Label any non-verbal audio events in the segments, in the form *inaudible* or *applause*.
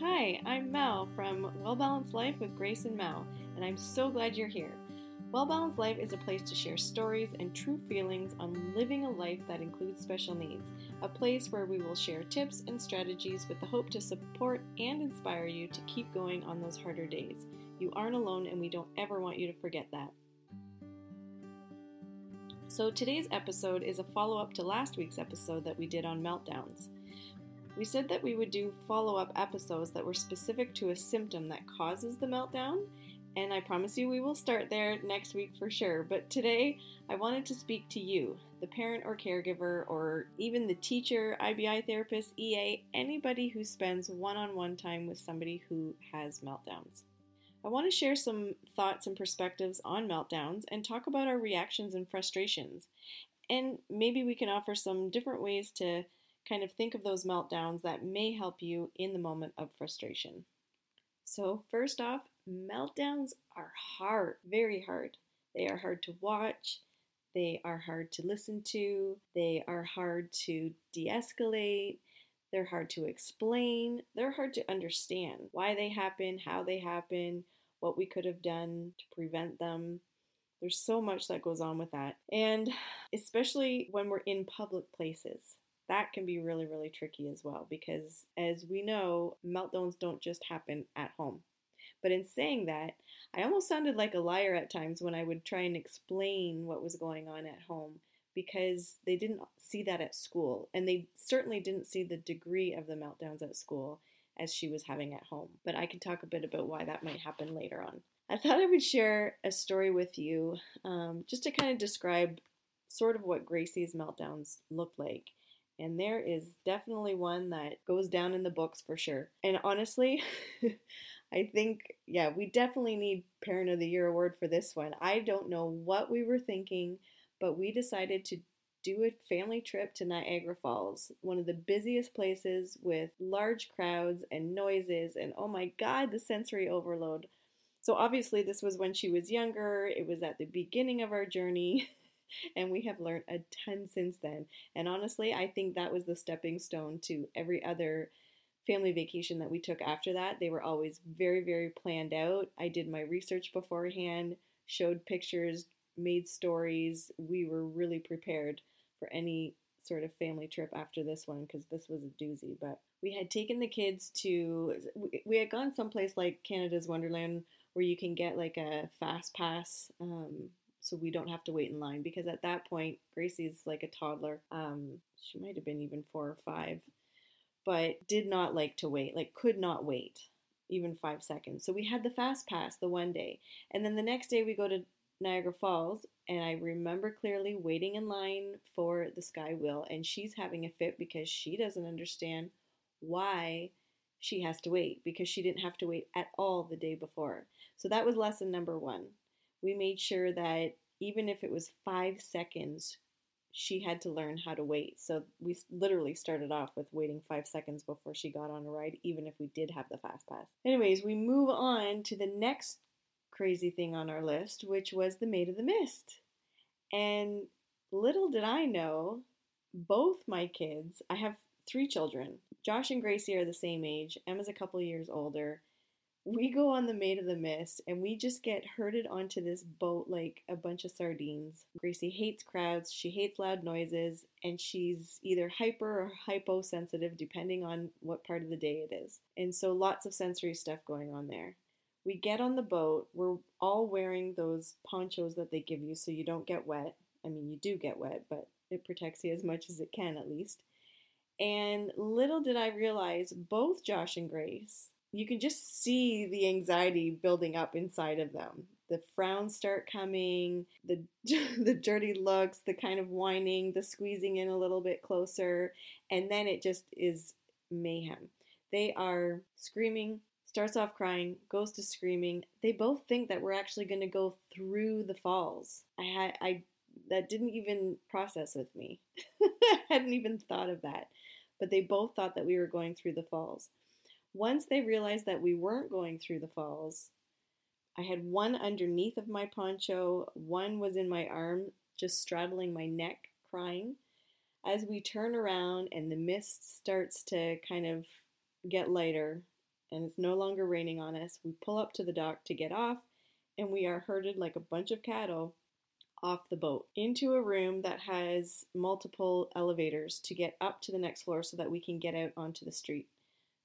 Hi, I'm Mel from Well Balanced Life with Grace and Mel, and I'm so glad you're here. Well Balanced Life is a place to share stories and true feelings on living a life that includes special needs, a place where we will share tips and strategies with the hope to support and inspire you to keep going on those harder days. You aren't alone, and we don't ever want you to forget that. So, today's episode is a follow up to last week's episode that we did on meltdowns. We said that we would do follow up episodes that were specific to a symptom that causes the meltdown, and I promise you we will start there next week for sure. But today, I wanted to speak to you, the parent or caregiver, or even the teacher, IBI therapist, EA, anybody who spends one on one time with somebody who has meltdowns. I want to share some thoughts and perspectives on meltdowns and talk about our reactions and frustrations. And maybe we can offer some different ways to kind of think of those meltdowns that may help you in the moment of frustration. So, first off, meltdowns are hard, very hard. They are hard to watch, they are hard to listen to, they are hard to de escalate, they're hard to explain, they're hard to understand why they happen, how they happen, what we could have done to prevent them. There's so much that goes on with that. And especially when we're in public places that can be really, really tricky as well because, as we know, meltdowns don't just happen at home. But in saying that, I almost sounded like a liar at times when I would try and explain what was going on at home because they didn't see that at school. And they certainly didn't see the degree of the meltdowns at school as she was having at home. But I can talk a bit about why that might happen later on. I thought I would share a story with you um, just to kind of describe sort of what Gracie's meltdowns look like and there is definitely one that goes down in the books for sure. And honestly, *laughs* I think, yeah, we definitely need Parent of the Year award for this one. I don't know what we were thinking, but we decided to do a family trip to Niagara Falls, one of the busiest places with large crowds and noises, and oh my god, the sensory overload. So, obviously, this was when she was younger, it was at the beginning of our journey. *laughs* and we have learned a ton since then. And honestly, I think that was the stepping stone to every other family vacation that we took after that. They were always very, very planned out. I did my research beforehand, showed pictures, made stories. We were really prepared for any sort of family trip after this one because this was a doozy. But we had taken the kids to, we had gone someplace like Canada's Wonderland where you can get like a fast pass um, so we don't have to wait in line because at that point Gracie's like a toddler. Um, she might have been even four or five, but did not like to wait, like could not wait even five seconds. So we had the fast pass the one day, and then the next day we go to Niagara Falls, and I remember clearly waiting in line for the Sky Wheel, and she's having a fit because she doesn't understand why she has to wait because she didn't have to wait at all the day before. So that was lesson number one we made sure that even if it was five seconds, she had to learn how to wait. So we literally started off with waiting five seconds before she got on a ride, even if we did have the fast pass. Anyways, we move on to the next crazy thing on our list, which was the Maid of the Mist. And little did I know, both my kids, I have three children. Josh and Gracie are the same age. Emma's a couple years older we go on the Maid of the Mist and we just get herded onto this boat like a bunch of sardines. Gracie hates crowds, she hates loud noises, and she's either hyper or hyposensitive depending on what part of the day it is. And so lots of sensory stuff going on there. We get on the boat, we're all wearing those ponchos that they give you so you don't get wet. I mean, you do get wet, but it protects you as much as it can at least. And little did I realize both Josh and Grace you can just see the anxiety building up inside of them. The frowns start coming, the *laughs* the dirty looks, the kind of whining, the squeezing in a little bit closer, and then it just is mayhem. They are screaming, starts off crying, goes to screaming. They both think that we're actually going to go through the falls. I had I that didn't even process with me. *laughs* I hadn't even thought of that. But they both thought that we were going through the falls. Once they realized that we weren't going through the falls, I had one underneath of my poncho, one was in my arm, just straddling my neck, crying. As we turn around and the mist starts to kind of get lighter, and it's no longer raining on us. We pull up to the dock to get off, and we are herded like a bunch of cattle off the boat into a room that has multiple elevators to get up to the next floor so that we can get out onto the street.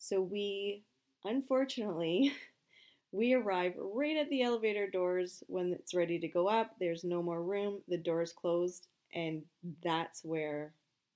So we, unfortunately, *laughs* we arrive right at the elevator doors when it's ready to go up. There's no more room, the door's closed, and that's where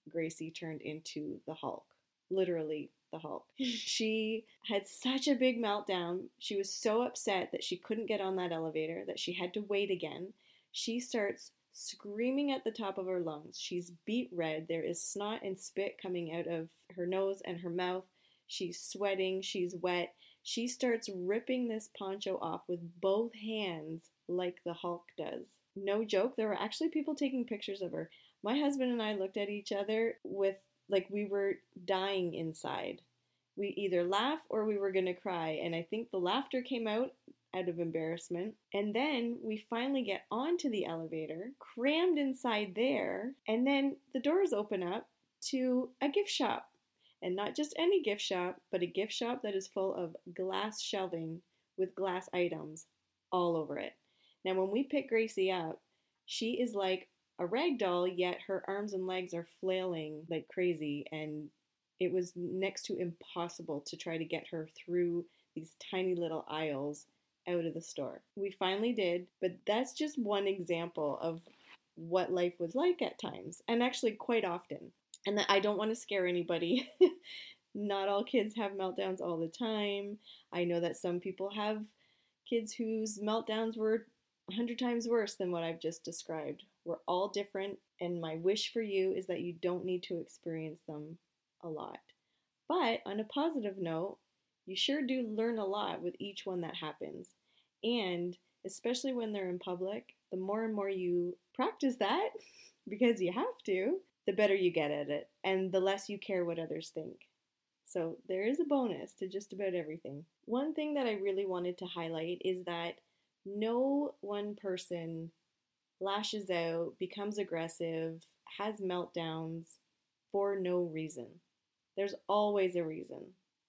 Gracie turned into the Hulk. Literally, the Hulk. *laughs* she had such a big meltdown. She was so upset that she couldn't get on that elevator, that she had to wait again. She starts screaming at the top of her lungs. She's beet red. There is snot and spit coming out of her nose and her mouth. She's sweating. She's wet. She starts ripping this poncho off with both hands like the Hulk does. No joke, there were actually people taking pictures of her. My husband and I looked at each other with like we were dying inside. We either laugh or we were going to cry. And I think the laughter came out out of embarrassment. And then we finally get onto the elevator, crammed inside there, and then the doors open up to a gift shop. And not just any gift shop, but a gift shop that is full of glass shelving with glass items all over it. Now, when we pick Gracie up, she is like a rag doll, yet her arms and legs are flailing like crazy, and it was next to impossible to try to get her through these tiny little aisles out of the store. We finally did, but that's just one example of what life was like at times, and actually quite often. And that I don't want to scare anybody. *laughs* Not all kids have meltdowns all the time. I know that some people have kids whose meltdowns were a hundred times worse than what I've just described. We're all different, and my wish for you is that you don't need to experience them a lot. But on a positive note, you sure do learn a lot with each one that happens. And especially when they're in public, the more and more you practice that, *laughs* because you have to, the better you get at it, and the less you care what others think. So there is a bonus to just about everything. One thing that I really wanted to highlight is that no one person lashes out, becomes aggressive, has meltdowns for no reason. There's always a reason.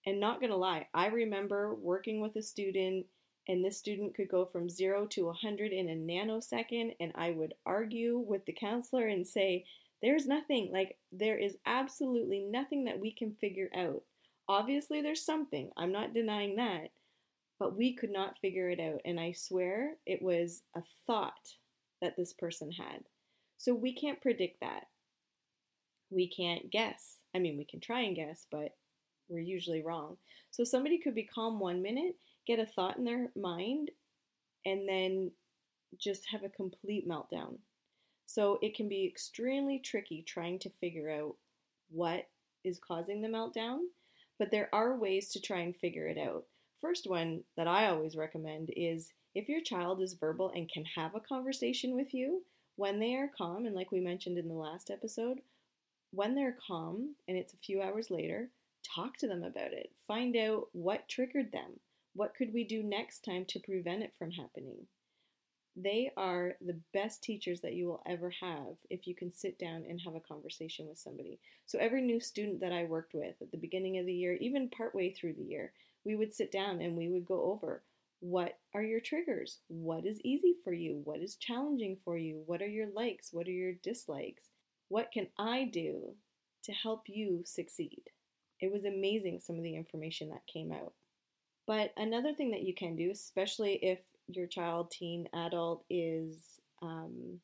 And not gonna lie, I remember working with a student, and this student could go from zero to 100 in a nanosecond, and I would argue with the counselor and say, There's nothing, like, there is absolutely nothing that we can figure out. Obviously, there's something, I'm not denying that, but we could not figure it out. And I swear it was a thought that this person had. So we can't predict that. We can't guess. I mean, we can try and guess, but we're usually wrong. So somebody could be calm one minute, get a thought in their mind, and then just have a complete meltdown. So it can be extremely tricky trying to figure out what is causing the meltdown, but there are ways to try and figure it out. First one that I always recommend is if your child is verbal and can have a conversation with you when they are calm, and like we mentioned in the last episode, when they're calm and it's a few hours later, talk to them about it. Find out what triggered them. What could we do next time to prevent it from happening? They are the best teachers that you will ever have if you can sit down and have a conversation with somebody. So, every new student that I worked with at the beginning of the year, even partway through the year, we would sit down and we would go over what are your triggers? What is easy for you? What is challenging for you? What are your likes? What are your dislikes? What can I do to help you succeed? It was amazing some of the information that came out. But another thing that you can do, especially if your child, teen, adult is um,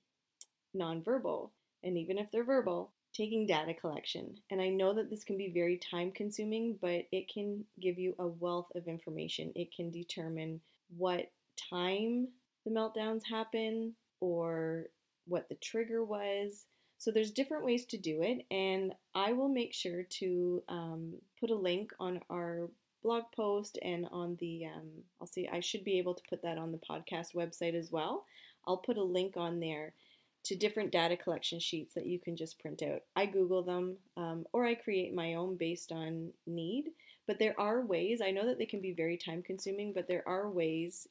nonverbal, and even if they're verbal, taking data collection. And I know that this can be very time consuming, but it can give you a wealth of information. It can determine what time the meltdowns happen or what the trigger was. So there's different ways to do it, and I will make sure to um, put a link on our blog post and on the um, I'll see I should be able to put that on the podcast website as well. I'll put a link on there to different data collection sheets that you can just print out. I Google them um, or I create my own based on need. But there are ways, I know that they can be very time consuming, but there are ways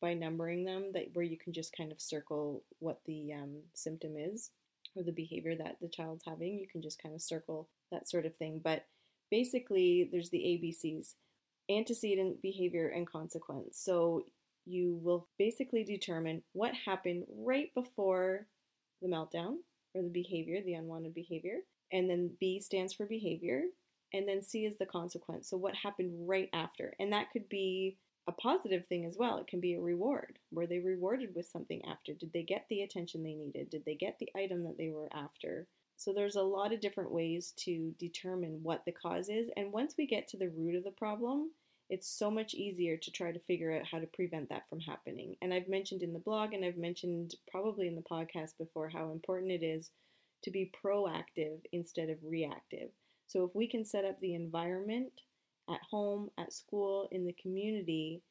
by numbering them that where you can just kind of circle what the um, symptom is or the behavior that the child's having. You can just kind of circle that sort of thing. But basically, there's the ABCs. antecedent behavior and consequence. So you will basically determine what happened right before the meltdown or the behavior, the unwanted behavior. And then B stands for behavior. And then C is the consequence. So what happened right after? And that could be a positive thing as well. It can be a reward. Were they rewarded with something after? Did they get the attention they needed? Did they get the item that they were after? So there's a lot of different ways to determine what the cause is. And once we get to the root of the problem, it's so much easier to try to figure out how to prevent that from happening. And I've mentioned in the blog and I've mentioned probably in the podcast before how important it is to be proactive instead of reactive. So if we can set up the environment at home, at school, in the community,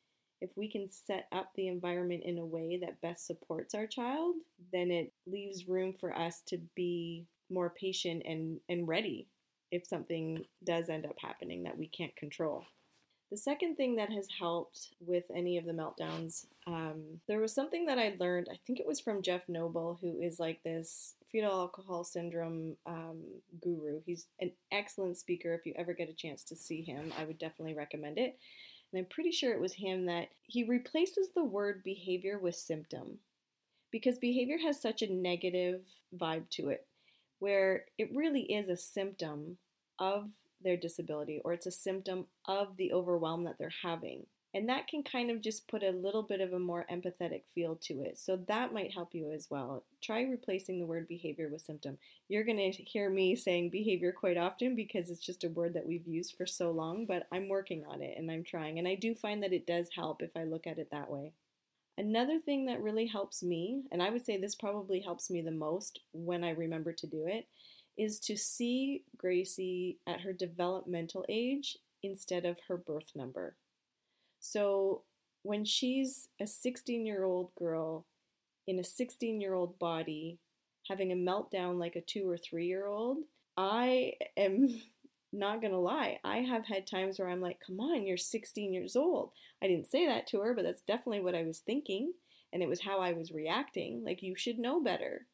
if we can set up the environment in a way that best supports our child, then it leaves room for us to be more patient and, and ready if something does end up happening that we can't control. The second thing that has helped with any of the meltdowns, um, there was something that I learned. I think it was from Jeff Noble, who is like this fetal alcohol syndrome um, guru. He's an excellent speaker. If you ever get a chance to see him, I would definitely recommend it. And I'm pretty sure it was him that he replaces the word behavior with symptom because behavior has such a negative vibe to it, where it really is a symptom of their disability or it's a symptom of the overwhelm that they're having. And that can kind of just put a little bit of a more empathetic feel to it. So that might help you as well. Try replacing the word behavior with symptom. You're going to hear me saying behavior quite often because it's just a word that we've used for so long, but I'm working on it and I'm trying. And I do find that it does help if I look at it that way. Another thing that really helps me, and I would say this probably helps me the most when I remember to do it, is to see Gracie at her developmental age instead of her birth number. So when she's a 16 year old girl in a 16 year old body having a meltdown like a two or three year old, I am not gonna lie. I have had times where I'm like, come on, you're 16 years old. I didn't say that to her, but that's definitely what I was thinking. And it was how I was reacting. Like, you should know better.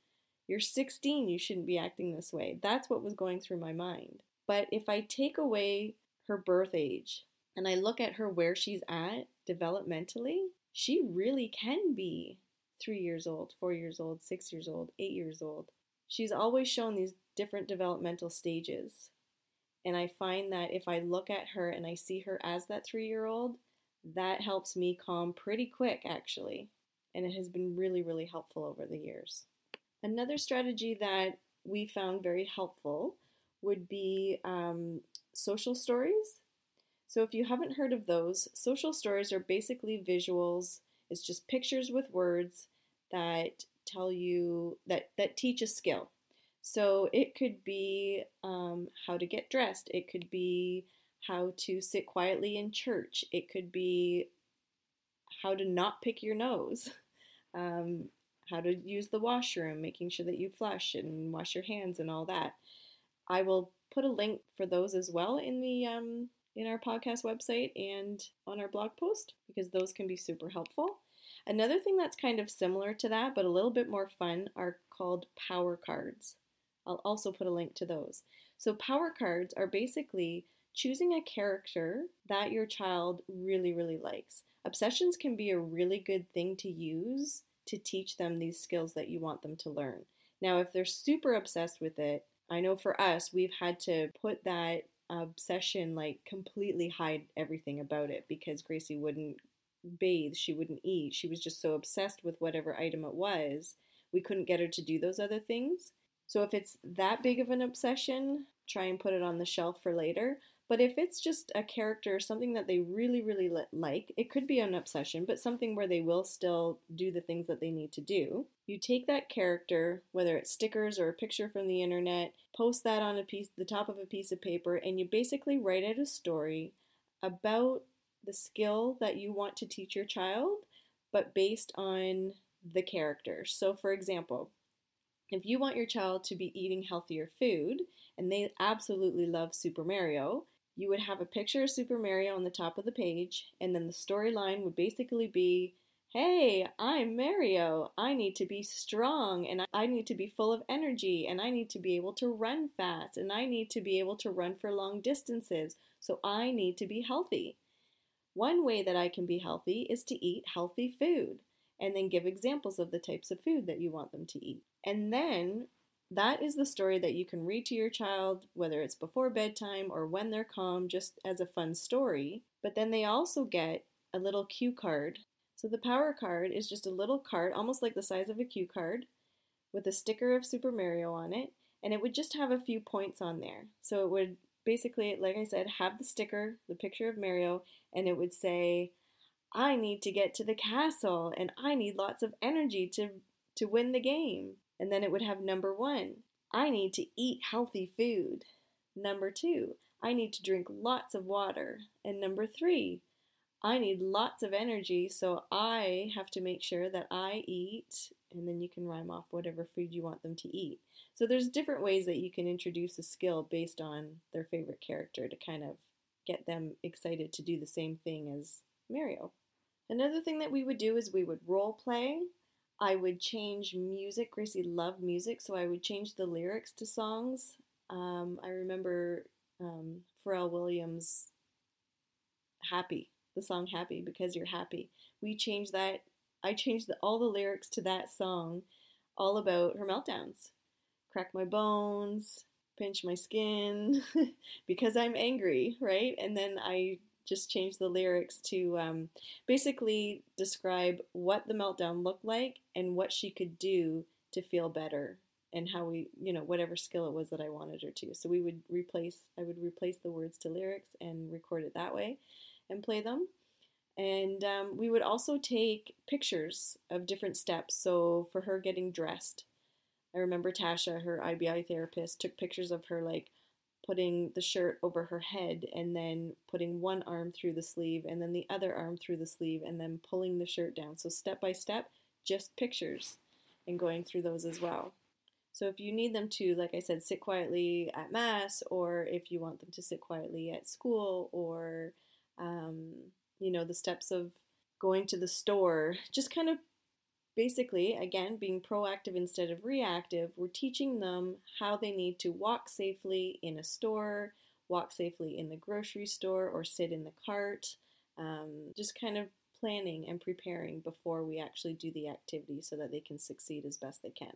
You're 16, you shouldn't be acting this way. That's what was going through my mind. But if I take away her birth age and I look at her where she's at developmentally, she really can be three years old, four years old, six years old, eight years old. She's always shown these different developmental stages. And I find that if I look at her and I see her as that three year old, that helps me calm pretty quick, actually. And it has been really, really helpful over the years. Another strategy that we found very helpful would be um, social stories. So, if you haven't heard of those, social stories are basically visuals. It's just pictures with words that tell you that that teach a skill. So it could be um, how to get dressed. It could be how to sit quietly in church. It could be how to not pick your nose. *laughs* Um, how to use the washroom, making sure that you flush and wash your hands and all that. I will put a link for those as well in the um, in our podcast website and on our blog post because those can be super helpful. Another thing that's kind of similar to that but a little bit more fun are called power cards. I'll also put a link to those. So power cards are basically choosing a character that your child really really likes. Obsessions can be a really good thing to use to teach them these skills that you want them to learn. Now, if they're super obsessed with it, I know for us, we've had to put that obsession, like completely hide everything about it because Gracie wouldn't bathe, she wouldn't eat. She was just so obsessed with whatever item it was, we couldn't get her to do those other things. So if it's that big of an obsession, try and put it on the shelf for later. But if it's just a character, something that they really, really like, it could be an obsession, but something where they will still do the things that they need to do. You take that character, whether it's stickers or a picture from the internet, post that on a piece, the top of a piece of paper, and you basically write out a story about the skill that you want to teach your child, but based on the character. So, for example, if you want your child to be eating healthier food, and they absolutely love Super Mario, you would have a picture of Super Mario on the top of the page, and then the storyline would basically be Hey, I'm Mario. I need to be strong and I need to be full of energy and I need to be able to run fast and I need to be able to run for long distances. So I need to be healthy. One way that I can be healthy is to eat healthy food and then give examples of the types of food that you want them to eat. And then that is the story that you can read to your child, whether it's before bedtime or when they're calm, just as a fun story. But then they also get a little cue card. So the power card is just a little card, almost like the size of a cue card, with a sticker of Super Mario on it, and it would just have a few points on there. So it would basically, like I said, have the sticker, the picture of Mario, and it would say, I need to get to the castle and I need lots of energy to, to win the game. And then it would have number one, I need to eat healthy food. Number two, I need to drink lots of water. And number three, I need lots of energy, so I have to make sure that I eat, and then you can rhyme off whatever food you want them to eat. So there's different ways that you can introduce a skill based on their favorite character to kind of get them excited to do the same thing as Mario. Another thing that we would do is we would role play. I would change music. Gracie loved music, so I would change the lyrics to songs. Um, I remember um, Pharrell Williams' Happy, the song Happy, because you're happy. We changed that. I changed the, all the lyrics to that song, all about her meltdowns. Crack my bones, pinch my skin, *laughs* because I'm angry, right? And then I just changed the lyrics to um, basically describe what the meltdown looked like and what she could do to feel better and how we, you know, whatever skill it was that I wanted her to. So we would replace, I would replace the words to lyrics and record it that way and play them. And um, we would also take pictures of different steps. So for her getting dressed, I remember Tasha, her IBI therapist, took pictures of her like putting the shirt over her head and then putting one arm through the sleeve and then the other arm through the sleeve and then pulling the shirt down. So, step by step, just pictures and going through those as well. So, if you need them to, like I said, sit quietly at Mass, or if you want them to sit quietly at school, or, um, you know, the steps of going to the store, just kind of Basically, again, being proactive instead of reactive, we're teaching them how they need to walk safely in a store, walk safely in the grocery store, or sit in the cart. Um, just kind of planning and preparing before we actually do the activity so that they can succeed as best they can.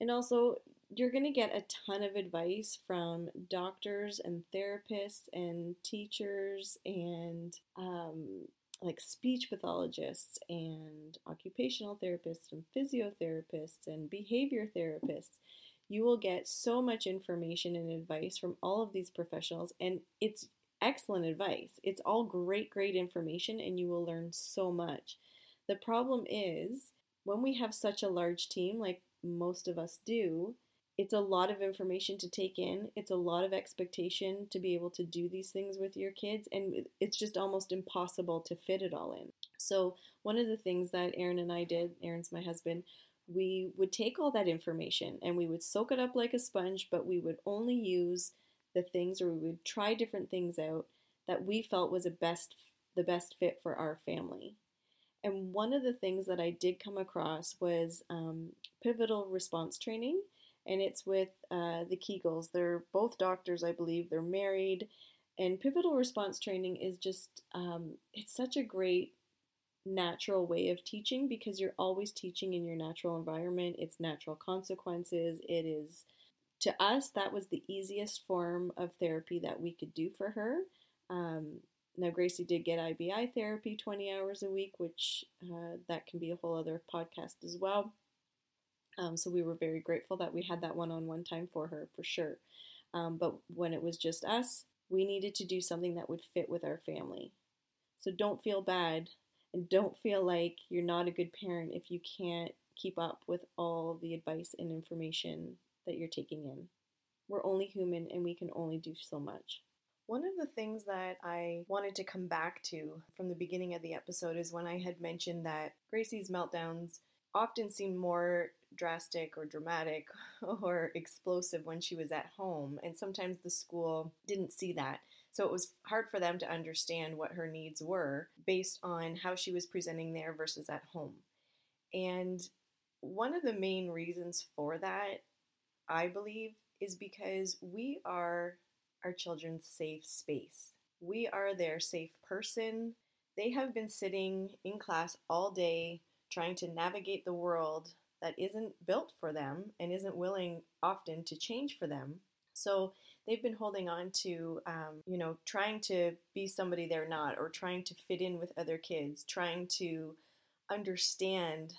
And also, you're going to get a ton of advice from doctors and therapists and teachers and um, like speech pathologists and occupational therapists and physiotherapists and behavior therapists. You will get so much information and advice from all of these professionals, and it's excellent advice. It's all great, great information, and you will learn so much. The problem is when we have such a large team, like most of us do, it's a lot of information to take in. It's a lot of expectation to be able to do these things with your kids, and it's just almost impossible to fit it all in. So, one of the things that Aaron and I did, Aaron's my husband, we would take all that information and we would soak it up like a sponge, but we would only use the things or we would try different things out that we felt was a best the best fit for our family. And one of the things that I did come across was um, pivotal response training and it's with uh, the Koegels. They're both doctors, I believe. They're married, and pivotal response training is just um, it's such a great natural way of teaching because you're always teaching in your natural environment. It's natural consequences. It is to us that was the easiest form of therapy that we could do for her. Um, now Gracie did get IBI therapy 20 hours a week, which uh, that can be a whole other podcast as well. Um, so we were very grateful that we had that one on one time for her, for sure. Um, but when it was just us, we needed to do something that would fit with our family. So don't feel bad and don't feel like you're not a good parent if you can't keep up with all the advice and information that you're taking in. We're only human and we can only do so much. One of the things that I wanted to come back to from the beginning of the episode is when I had mentioned that Gracie's meltdowns often seemed more drastic or dramatic *laughs* or explosive when she was at home, and sometimes the school didn't see that. So it was hard for them to understand what her needs were based on how she was presenting there versus at home. And one of the main reasons for that, I believe, is because we are our children's safe space. We are their safe person, they have been sitting in class all day trying to navigate the world that isn't built for them and isn't willing often to change for them. So they've been holding on to, um, you know, trying to be somebody they're not, or trying to fit in with other kids, trying to understand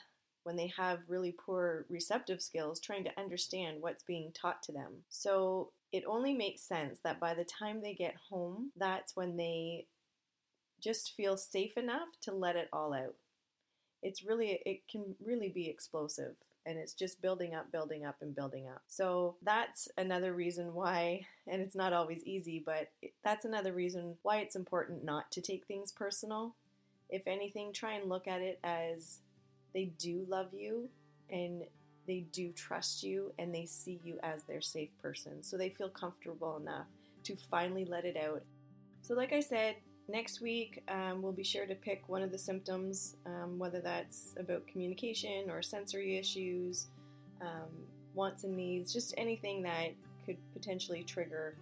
when they have really poor receptive skills, trying to understand what's being taught to them. So it only makes sense that by the time they get home, that's when they just feel safe enough to let it all out. It's really, it can really be explosive and it's just building up, building up, and building up. So that's another reason why, and it's not always easy, but that's another reason why it's important not to take things personal. If anything, try and look at it as they do love you and they do trust you and they see you as their safe person. So they feel comfortable enough to finally let it out. So, like I said, next week um, we'll be sure to pick one of the symptoms, um, whether that's about communication or sensory issues, um, wants and needs, just anything that could potentially trigger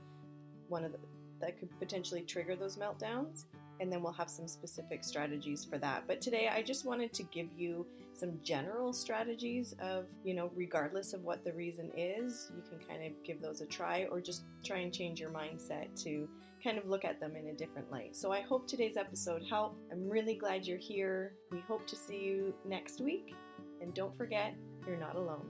one of the that could potentially trigger those meltdowns and then we'll have some specific strategies for that. But today I just wanted to give you some general strategies of, you know, regardless of what the reason is, you can kind of give those a try or just try and change your mindset to kind of look at them in a different light. So I hope today's episode helped. I'm really glad you're here. We hope to see you next week. And don't forget, you're not alone.